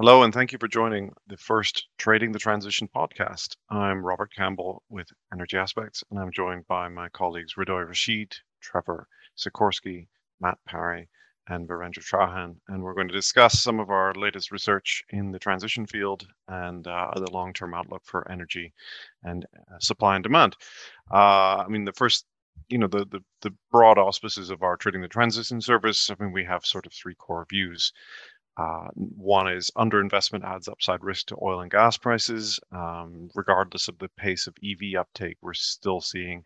Hello, and thank you for joining the first Trading the Transition podcast. I'm Robert Campbell with Energy Aspects, and I'm joined by my colleagues Hridoy Rashid, Trevor Sikorski, Matt Parry, and Virendra Chauhan. And we're going to discuss some of our latest research in the transition field and uh, the long term outlook for energy and uh, supply and demand. Uh, I mean, the first you know the, the the broad auspices of our trading the transition service i mean we have sort of three core views uh, one is underinvestment adds upside risk to oil and gas prices. Um, regardless of the pace of EV uptake, we're still seeing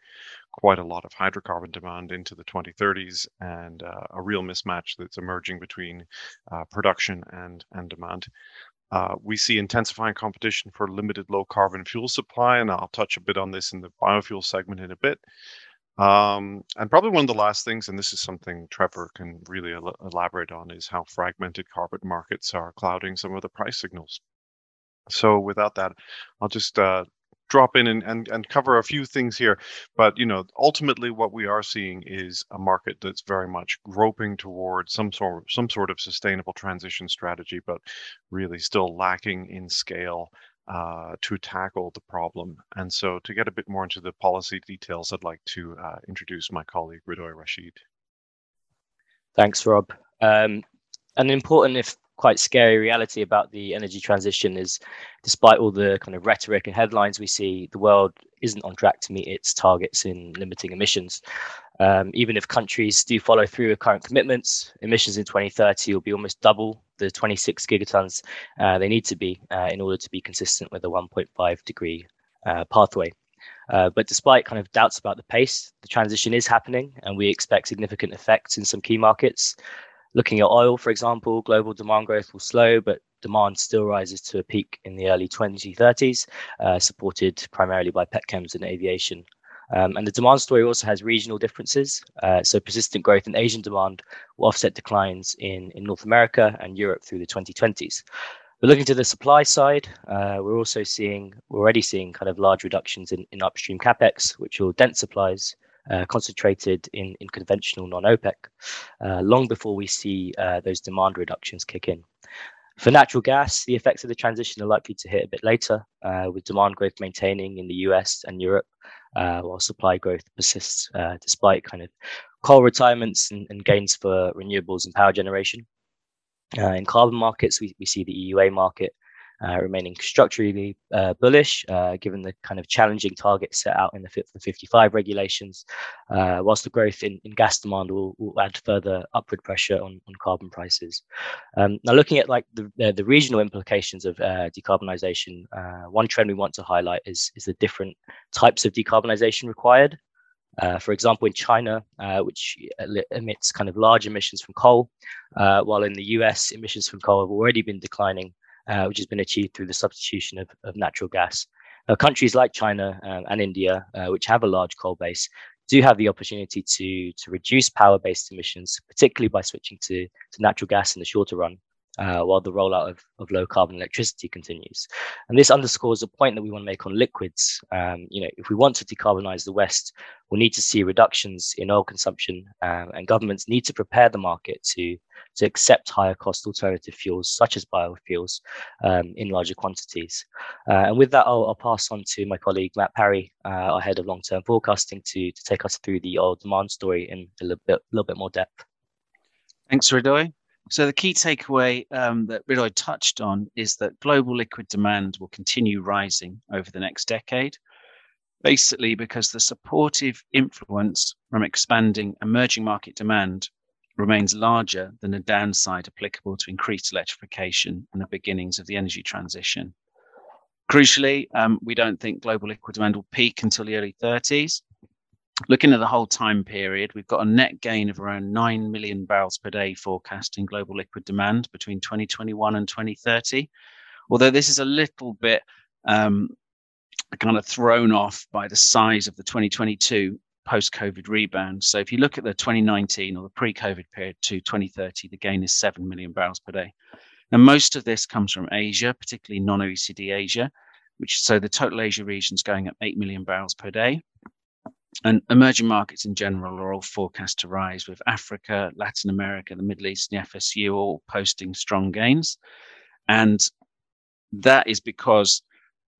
quite a lot of hydrocarbon demand into the 2030s and uh, a real mismatch that's emerging between uh, production and, and demand. Uh, we see intensifying competition for limited low carbon fuel supply, and I'll touch a bit on this in the biofuel segment in a bit. Um, and probably one of the last things, and this is something Trevor can really el- elaborate on, is how fragmented carbon markets are clouding some of the price signals. So, without that, I'll just uh, drop in and, and, and cover a few things here. But you know, ultimately, what we are seeing is a market that's very much groping towards some sort of, some sort of sustainable transition strategy, but really still lacking in scale uh, to tackle the problem. And so, to get a bit more into the policy details, I'd like to uh, introduce my colleague Hridoy Rashid. Thanks, Rob. Um, an important, if quite scary reality about the energy transition is despite all the kind of rhetoric and headlines we see, the world isn't on track to meet its targets in limiting emissions. Um, even if countries do follow through with current commitments, emissions in 2030 will be almost double the 26 gigatons uh, they need to be uh, in order to be consistent with the 1.5 degree uh, pathway. Uh, but despite kind of doubts about the pace, the transition is happening, and we expect significant effects in some key markets. Looking at oil, for example, global demand growth will slow, but demand still rises to a peak in the early 2030s, uh, supported primarily by petchems and aviation. Um, and the demand story also has regional differences. Uh, so persistent growth in Asian demand will offset declines in, in North America and Europe through the 2020s. But looking to the supply side, uh, we're also seeing, we're already seeing kind of large reductions in, in upstream capex, which will dent supplies uh, concentrated in, in conventional non-OPEC, uh, long before we see uh, those demand reductions kick in. For natural gas, the effects of the transition are likely to hit a bit later, uh, with demand growth maintaining in the US and Europe, uh, while supply growth persists despite kind of coal retirements and, and, gains for renewables and power generation. In carbon markets, we, we see the EUA market uh, remaining structurally uh, bullish, uh, given the kind of challenging targets set out in the Fit for 55 regulations, uh, whilst the growth in, in gas demand will, will, add further upward pressure on, on carbon prices. Um, now, looking at like the, the regional implications of uh, decarbonisation, one trend we want to highlight is, is the different types of decarbonisation required. Uh, for example, in China, uh, which emits kind of large emissions from coal, uh, while in the US, emissions from coal have already been declining uh, which has been achieved through the substitution of, of natural gas. Uh, countries like China um, and India, uh, which have a large coal base, do have the opportunity to, to reduce power based emissions, particularly by switching to, to natural gas in the shorter run uh, while the rollout of, of low carbon electricity continues. And this underscores a point that we want to make on liquids. Um, you know, if we want to decarbonize the West, we'll need to see reductions in oil consumption, um, and governments need to prepare the market to to accept higher cost alternative fuels such as biofuels um, in larger quantities. Uh, and with that, I'll, I'll, pass on to my colleague Matt Parry, uh, our head of long-term forecasting, to to take us through the oil demand story in a little bit, little bit more depth. Thanks, Hridoy. So the key takeaway um, that Hridoy touched on is that global liquid demand will continue rising over the next decade, basically because the supportive influence from expanding emerging market demand remains larger than the downside applicable to increased electrification and the beginnings of the energy transition. Crucially, um, we don't think global liquid demand will peak until the early 30s, looking at the whole time period, we've got a net gain of around 9 million barrels per day forecast in global liquid demand between 2021 and 2030. Although this is a little bit um, kind of thrown off by the size of the 2022 post COVID rebound. So if you look at the 2019 or the pre COVID period to 2030, the gain is 7 million barrels per day. Now, most of this comes from Asia, particularly non OECD Asia, which so the total Asia region is going up 8 million barrels per day. And emerging markets in general are all forecast to rise, with Africa, Latin America, the Middle East, and the FSU all posting strong gains. And that is because,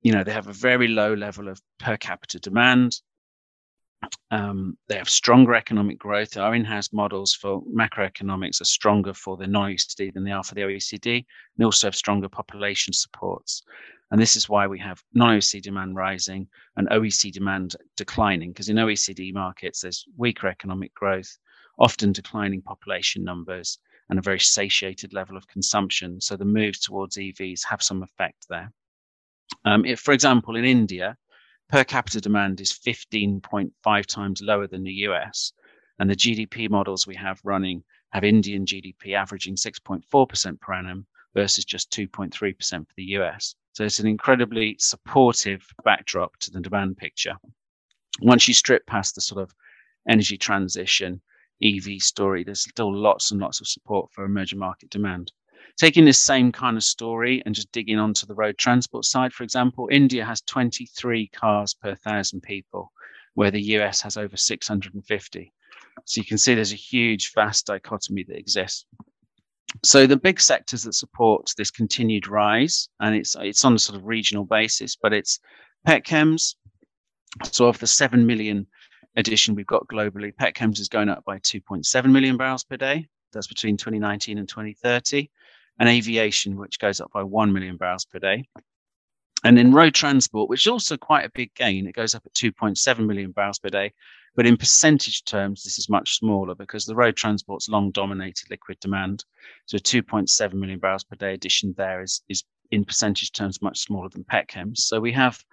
you know, they have a very low level of per capita demand. Um, they have stronger economic growth. Our in-house models for macroeconomics are stronger for the non-OECD than they are for the OECD. They also have stronger population supports. And this is why we have non-OECD demand rising and OECD demand declining, because in OECD markets, there's weaker economic growth, often declining population numbers, and a very satiated level of consumption. So the moves towards EVs have some effect there. Um, if, for example, in India, per capita demand is 15.5 times lower than the US, and the GDP models we have running have Indian GDP averaging 6.4% per annum versus just 2.3% for the US. So it's an incredibly supportive backdrop to the demand picture. Once you strip past the sort of energy transition EV story, there's still lots and lots of support for emerging market demand. Taking this same kind of story and just digging onto the road transport side, for example, India has 23 cars per thousand people, where the US has over 650. So you can see there's a huge, vast dichotomy that exists. So the big sectors that support this continued rise, and it's it's on a sort of regional basis, but it's petchems. So of the seven million addition we've got globally, petchems is going up by 2.7 million barrels per day. That's between 2019 and 2030 and aviation, which goes up by 1 million barrels per day. And in road transport, which is also quite a big gain, it goes up at 2.7 million barrels per day. But in percentage terms, this is much smaller because the road transport's long dominated liquid demand. So 2.7 million barrels per day addition there is, is in percentage terms much smaller than petchems. So we have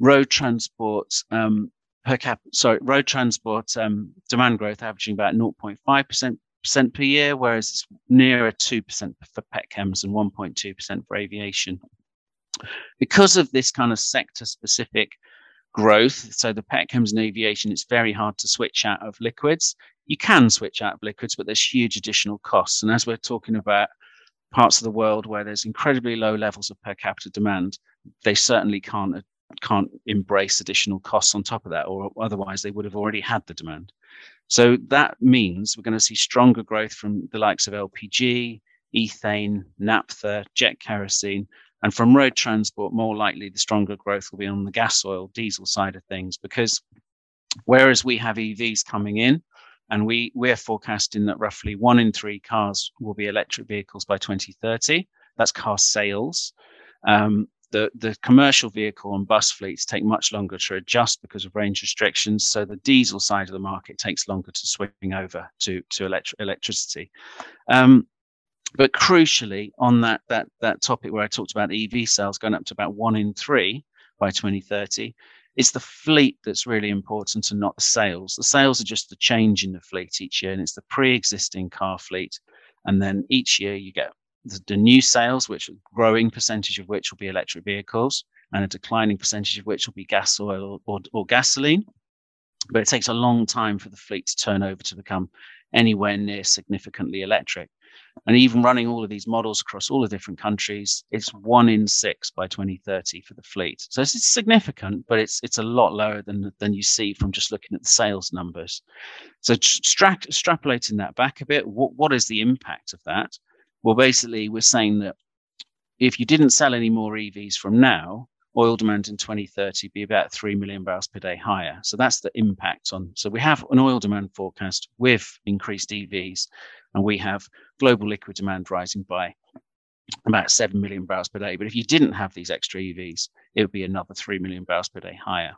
road transport um, per cap, sorry, road transport um, demand growth averaging about 0.5% per year, whereas it's nearer 2% for petchems and 1.2% for aviation. Because of this kind of sector specific growth, so the petchems and aviation, it's very hard to switch out of liquids. You can switch out of liquids, but there's huge additional costs. And as we're talking about parts of the world where there's incredibly low levels of per capita demand, they certainly can't can't embrace additional costs on top of that, or otherwise they would have already had the demand. So that means we're going to see stronger growth from the likes of LPG, ethane, naphtha, jet kerosene, and from road transport, more likely the stronger growth will be on the gas oil, diesel side of things, because whereas we have EVs coming in, and we we're forecasting that roughly one in three cars will be electric vehicles by 2030. That's car sales. Um, the, the commercial vehicle and bus fleets take much longer to adjust because of range restrictions. So the diesel side of the market takes longer to swing over to, to electri- electricity. Um, but crucially, on that, that, that topic where I talked about EV sales going up to about one in three by 2030, it's the fleet that's really important and not the sales. The sales are just the change in the fleet each year, and it's the pre existing car fleet. And then each year you get the, the new sales, which a growing percentage of which will be electric vehicles, and a declining percentage of which will be gas oil or, or gasoline. But it takes a long time for the fleet to turn over to become anywhere near significantly electric. And even running all of these models across all the different countries, it's one in six by 2030 for the fleet. So it's, significant, but it's it's a lot lower than than you see from just looking at the sales numbers. So stra- extrapolating that back a bit, what, what is the impact of that? Well, basically, we're saying that if you didn't sell any more EVs from now, oil demand in 2030 be about 3 million barrels per day higher. So that's the impact on. So we have an oil demand forecast with increased EVs, and we have global liquid demand rising by about 7 million barrels per day. But if you didn't have these extra EVs, it would be another 3 million barrels per day higher.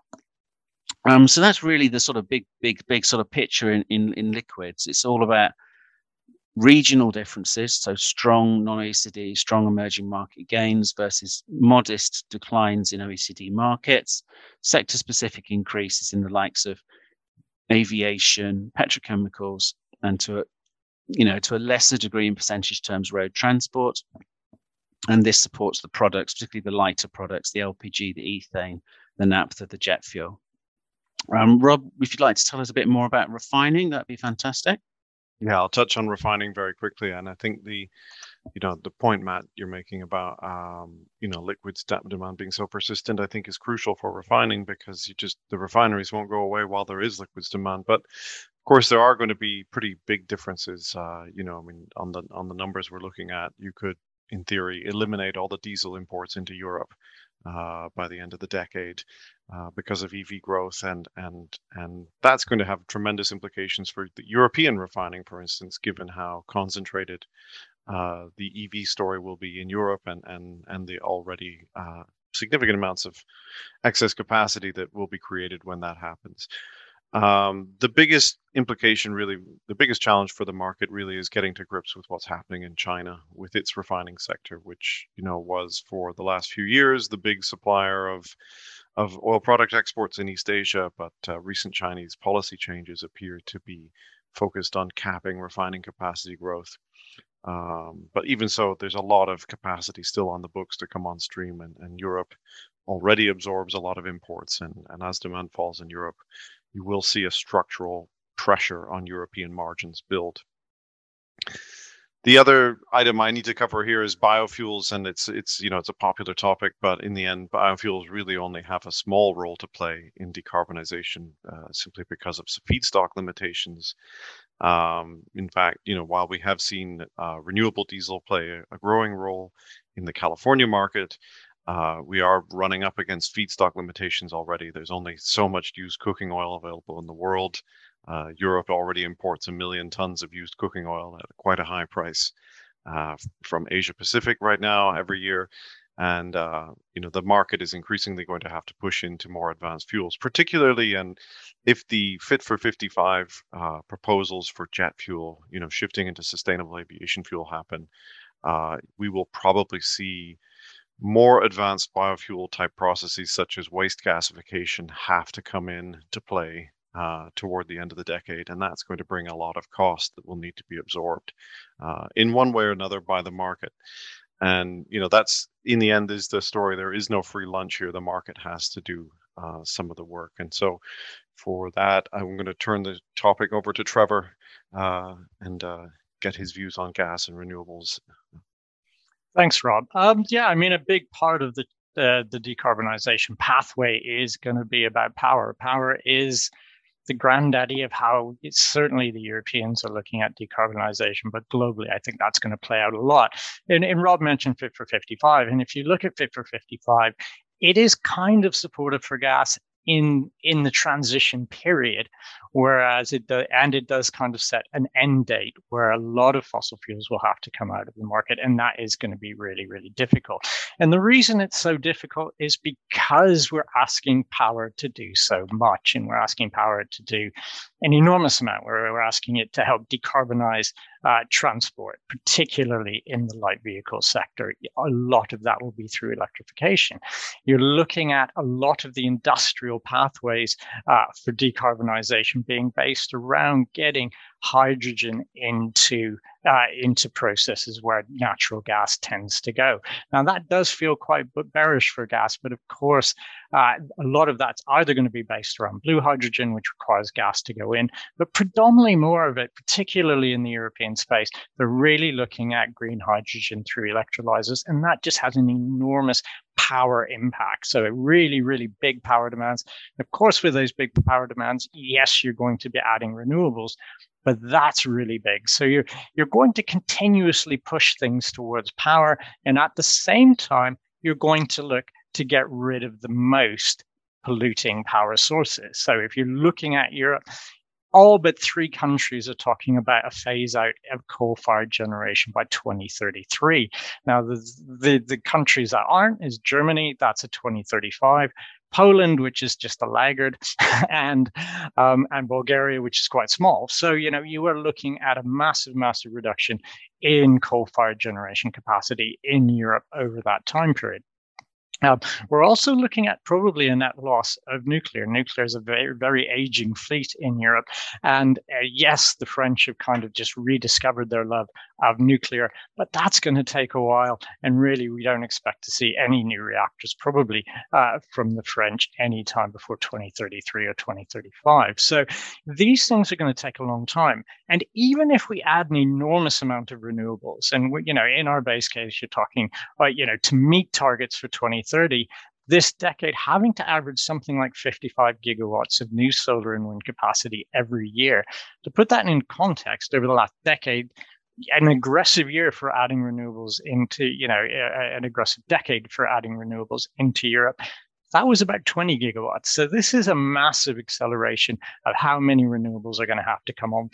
Um, so that's really the sort of big, big, big sort of picture in, in, in liquids. It's all about regional differences, so strong non-OECD, strong emerging market gains versus modest declines in OECD markets, sector-specific increases in the likes of aviation, petrochemicals, and to a, you know to a lesser degree in percentage terms road transport. And this supports the products, particularly the lighter products, the LPG, the ethane, the naphtha, the jet fuel. Um, Rob, if you'd like to tell us a bit more about refining, that'd be fantastic. Yeah, I'll touch on refining very quickly, and I think the, you know, the point Matt you're making about, um, you know, liquid demand being so persistent, I think is crucial for refining because you just the refineries won't go away while there is liquids demand. But of course, there are going to be pretty big differences. Uh, you know, I mean, on the on the numbers we're looking at, you could in theory, eliminate all the diesel imports into Europe uh, by the end of the decade uh, because of EV growth, and and and that's going to have tremendous implications for the European refining, for instance, given how concentrated uh, the EV story will be in Europe and and and the already uh, significant amounts of excess capacity that will be created when that happens. Um, the biggest implication, really, the biggest challenge for the market really is getting to grips with what's happening in China with its refining sector, which you know was for the last few years the big supplier of of oil product exports in East Asia, but uh, recent Chinese policy changes appear to be focused on capping refining capacity growth. Um, but even so, there's a lot of capacity still on the books to come on stream, and, and Europe already absorbs a lot of imports. And, and as demand falls in Europe, you will see a structural pressure on European margins build. The other item I need to cover here is biofuels, and it's it's you know it's a popular topic, but in the end, biofuels really only have a small role to play in decarbonization, uh, simply because of feedstock limitations. Um, in fact, you know while we have seen uh, renewable diesel play a, growing role in the California market, uh, we are running up against feedstock limitations already. There's only so much used cooking oil available in the world. Uh, Europe already imports a million tons of used cooking oil at quite a high price uh, from Asia Pacific right now every year. And uh, you know the market is increasingly going to have to push into more advanced fuels, particularly and if the Fit for 55 uh, proposals for jet fuel, you know, shifting into sustainable aviation fuel happen, uh, we will probably see more advanced biofuel type processes such as waste gasification have to come in to play uh, toward the end of the decade, and that's going to bring a lot of cost that will need to be absorbed uh, in one way or another by the market. And you know that's in the end is the story. There is no free lunch here. The market has to do uh, some of the work, and so for that, I'm going to turn the topic over to Trevor uh, and uh, get his views on gas and renewables Thanks, Rob. Um, yeah, I mean, a big part of the uh, the decarbonization pathway is going to be about power. Power is the granddaddy of how certainly the Europeans are looking at decarbonization, but globally, I think that's going to play out a lot. And, and Rob mentioned Fit for 55, and if you look at Fit for 55, it is kind of supportive for gas in in the transition period whereas it do, and it does kind of set an end date where a lot of fossil fuels will have to come out of the market and that is going to be really really difficult and the reason it's so difficult is because we're asking power to do so much and we're asking power to do an enormous amount where we're asking it to help decarbonize uh, transport, particularly in the light vehicle sector. A lot of that will be through electrification. You're looking at a lot of the industrial pathways uh, for decarbonization being based around getting hydrogen into uh, into processes where natural gas tends to go. Now that does feel quite bearish for gas, but of course, uh, a lot of that's either going to be based around blue hydrogen, which requires gas to go in, but predominantly more of it, particularly in the European space, they're really looking at green hydrogen through electrolyzers, and that just has an enormous power impact. So really, really big power demands. Of course, with those big power demands, yes, you're going to be adding renewables, but that's really big. So you're you're going to continuously push things towards power, and at the same time, you're going to look to get rid of the most polluting power sources. So if you're looking at Europe, all but three countries are talking about a phase out of coal fired generation by 2033. Now, the, the, the, countries that aren't is Germany, that's a 2035. Poland, which is just a laggard, and um, and Bulgaria, which is quite small. So you know you are looking at a massive, massive reduction in coal-fired generation capacity in Europe over that time period. Uh, we're also looking at probably a net loss of nuclear. Nuclear is a very, very aging fleet in Europe. And uh, yes, the French have kind of just rediscovered their love of nuclear, but that's going to take a while. And really, we don't expect to see any new reactors probably uh, from the French anytime before 2033 or 2035. So these things are going to take a long time. And even if we add an enormous amount of renewables, and we, you know, in our base case, you're talking, uh, you know, to meet targets for 2030 2030, this decade having to average something like 55 gigawatts of new solar and wind capacity every year. To put that in context, over the last decade, an aggressive year for adding renewables into, you know, an aggressive decade for adding renewables into Europe. That was about 20 gigawatts. So this is a massive acceleration of how many renewables are going to have to come on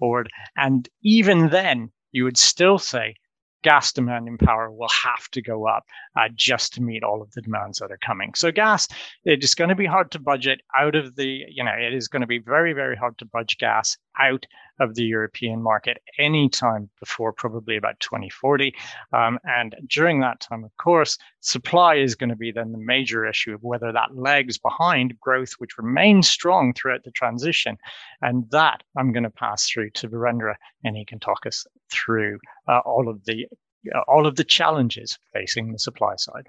board. And even then, you would still say gas demand in power will have to go up uh, just to meet all of the demands that are coming. So gas, it is going to be hard to budget out of the, you know, it is going to be very, very hard to budge gas out of the European market anytime before probably about 2040. Um, and during that time, of course, supply is going to be then the major issue of whether that lags behind growth, which remains strong throughout the transition. And that I'm going to pass through to Virendra, and he can talk us through uh, all of the uh, all of the challenges facing the supply side.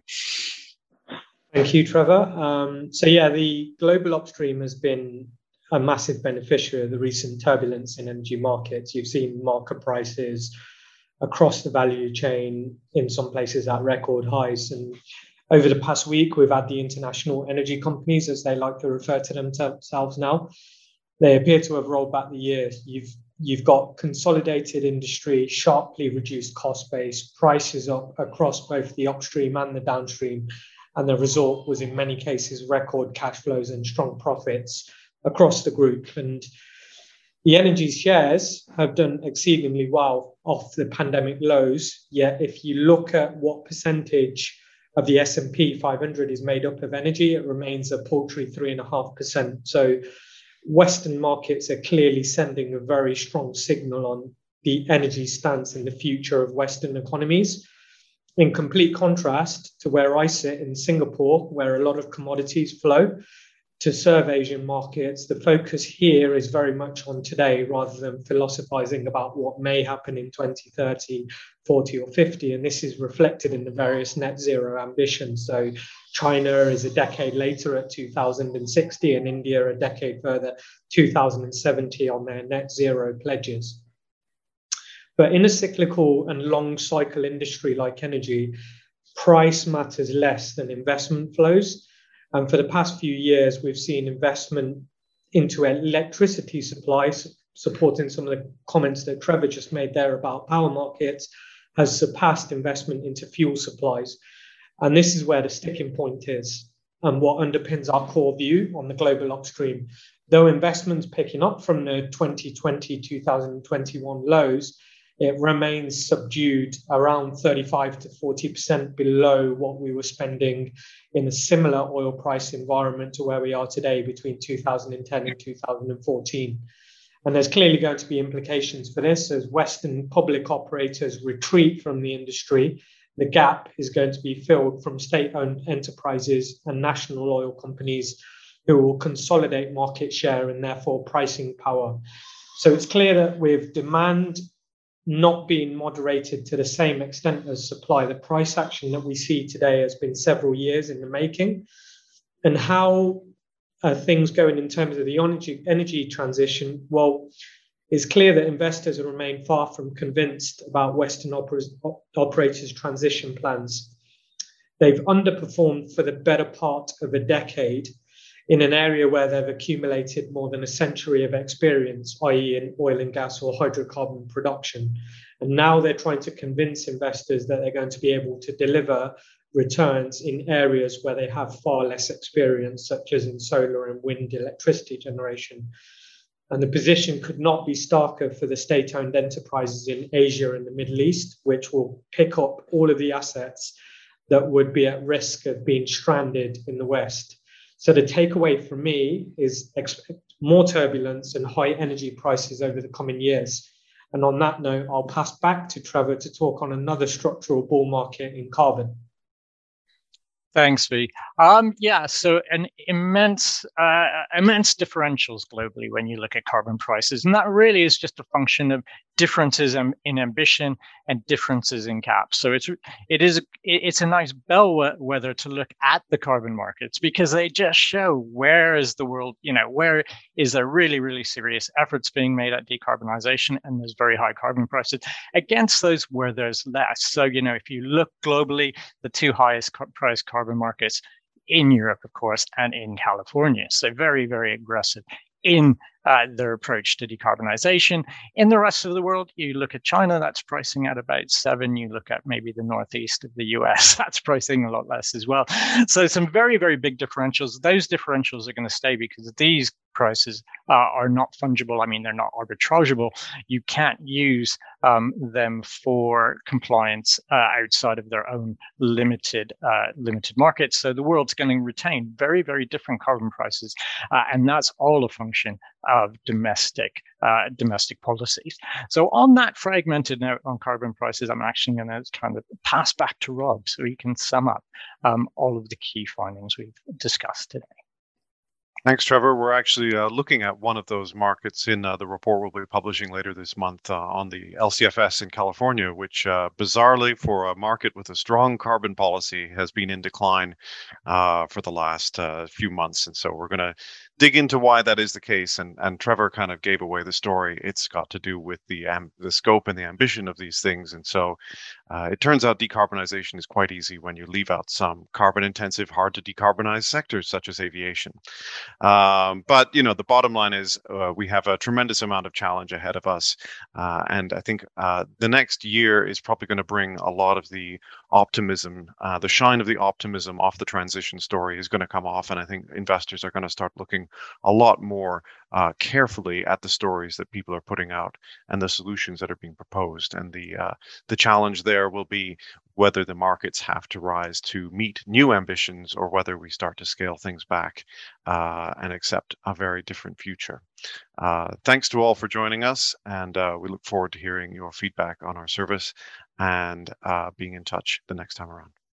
Thank you, Trevor. Um, so yeah, the global upstream has been a massive beneficiary of the recent turbulence in energy markets. You've seen market prices across the value chain in some places at record highs. And over the past week, we've had the international energy companies, as they like to refer to themselves now. They appear to have rolled back the year. You've you've got consolidated industry, sharply reduced cost base, prices up across both the upstream and the downstream. And the result was, in many cases, record cash flows and strong profits across the group. And the energy shares have done exceedingly well off the pandemic lows. Yet, if you look at what percentage of the S&P 500 is made up of energy, it remains a paltry three and a half percent. So, Western markets are clearly sending a very strong signal on the energy stance in the future of Western economies. In complete contrast to where I sit in Singapore, where a lot of commodities flow, to serve Asian markets, the focus here is very much on today rather than philosophizing about what may happen in 2030, 40, or 50. And this is reflected in the various net zero ambitions. So China is a decade later at 2060, and India a decade further, 2070, on their net zero pledges. But in a cyclical and long cycle industry like energy, price matters less than investment flows. And for the past few years, we've seen investment into electricity supplies, supporting some of the comments that Trevor just made there about power markets, has surpassed investment into fuel supplies. And this is where the sticking point is and what underpins our core view on the global upstream. Though investment's picking up from the 2020 2021 lows, it remains subdued around 35 to 40% below what we were spending in a similar oil price environment to where we are today between 2010 and 2014. And there's clearly going to be implications for this as Western public operators retreat from the industry. The gap is going to be filled from state owned enterprises and national oil companies who will consolidate market share and therefore pricing power. So it's clear that with demand not being moderated to the same extent as supply. The price action that we see today has been several years in the making. And how are things going in terms of the energy, energy transition? Well, it's clear that investors remain far from convinced about Western operators, operators' transition plans. They've underperformed for the better part of a decade in an area where they've accumulated more than a century of experience, i.e., in oil and gas or hydrocarbon production. And now they're trying to convince investors that they're going to be able to deliver returns in areas where they have far less experience, such as in solar and wind electricity generation. And the position could not be starker for the state owned enterprises in Asia and the Middle East, which will pick up all of the assets that would be at risk of being stranded in the West. So the takeaway for me is expect more turbulence and high energy prices over the coming years. And on that note, I'll pass back to Trevor to talk on another structural bull market in carbon. Thanks, V. Um, yeah, so an immense, uh, immense differentials globally when you look at carbon prices, and that really is just a function of differences in, ambition and differences in caps. So it's it is it's a nice bellwether to look at the carbon markets because they just show where is the world, you know, where is there really really serious efforts being made at decarbonization, and there's very high carbon prices against those where there's less. So you know, if you look globally, the two highest price carbon carbon markets in Europe, of course, and in California. So very, very aggressive in uh, their approach to decarbonization. In the rest of the world, you look at China, that's pricing at about seven. You look at maybe the northeast of the US, that's pricing a lot less as well. So some very, very big differentials. Those differentials are going to stay because these prices uh, are not fungible. I mean, they're not arbitrageable. You can't use um, them for compliance uh, outside of their own limited uh, limited markets. So the world's going to retain very, very different carbon prices, uh, and that's all a function of domestic uh, domestic policies. So on that fragmented note on carbon prices, I'm actually going to kind of pass back to Rob so he can sum up um, all of the key findings we've discussed today. Thanks, Trevor. We're actually uh, looking at one of those markets in uh, the report we'll be publishing later this month uh, on the LCFS in California, which uh, bizarrely, for a market with a strong carbon policy, has been in decline uh, for the last uh, few months. And so we're going to dig into why that is the case. And and Trevor kind of gave away the story. It's got to do with the the scope and the ambition of these things. And so uh, it turns out decarbonization is quite easy when you leave out some carbon intensive, hard to decarbonize sectors such as aviation. Um, but you know the bottom line is uh, we have a tremendous amount of challenge ahead of us, uh, and I think uh, the next year is probably going to bring a lot of the optimism, uh, the shine of the optimism off the transition story is going to come off, and I think investors are going to start looking a lot more uh, carefully at the stories that people are putting out and the solutions that are being proposed. And the uh, the challenge there will be whether the markets have to rise to meet new ambitions or whether we start to scale things back uh, and accept a very different future. Uh, thanks to all for joining us, and uh, we look forward to hearing your feedback on our service and uh, being in touch the next time around.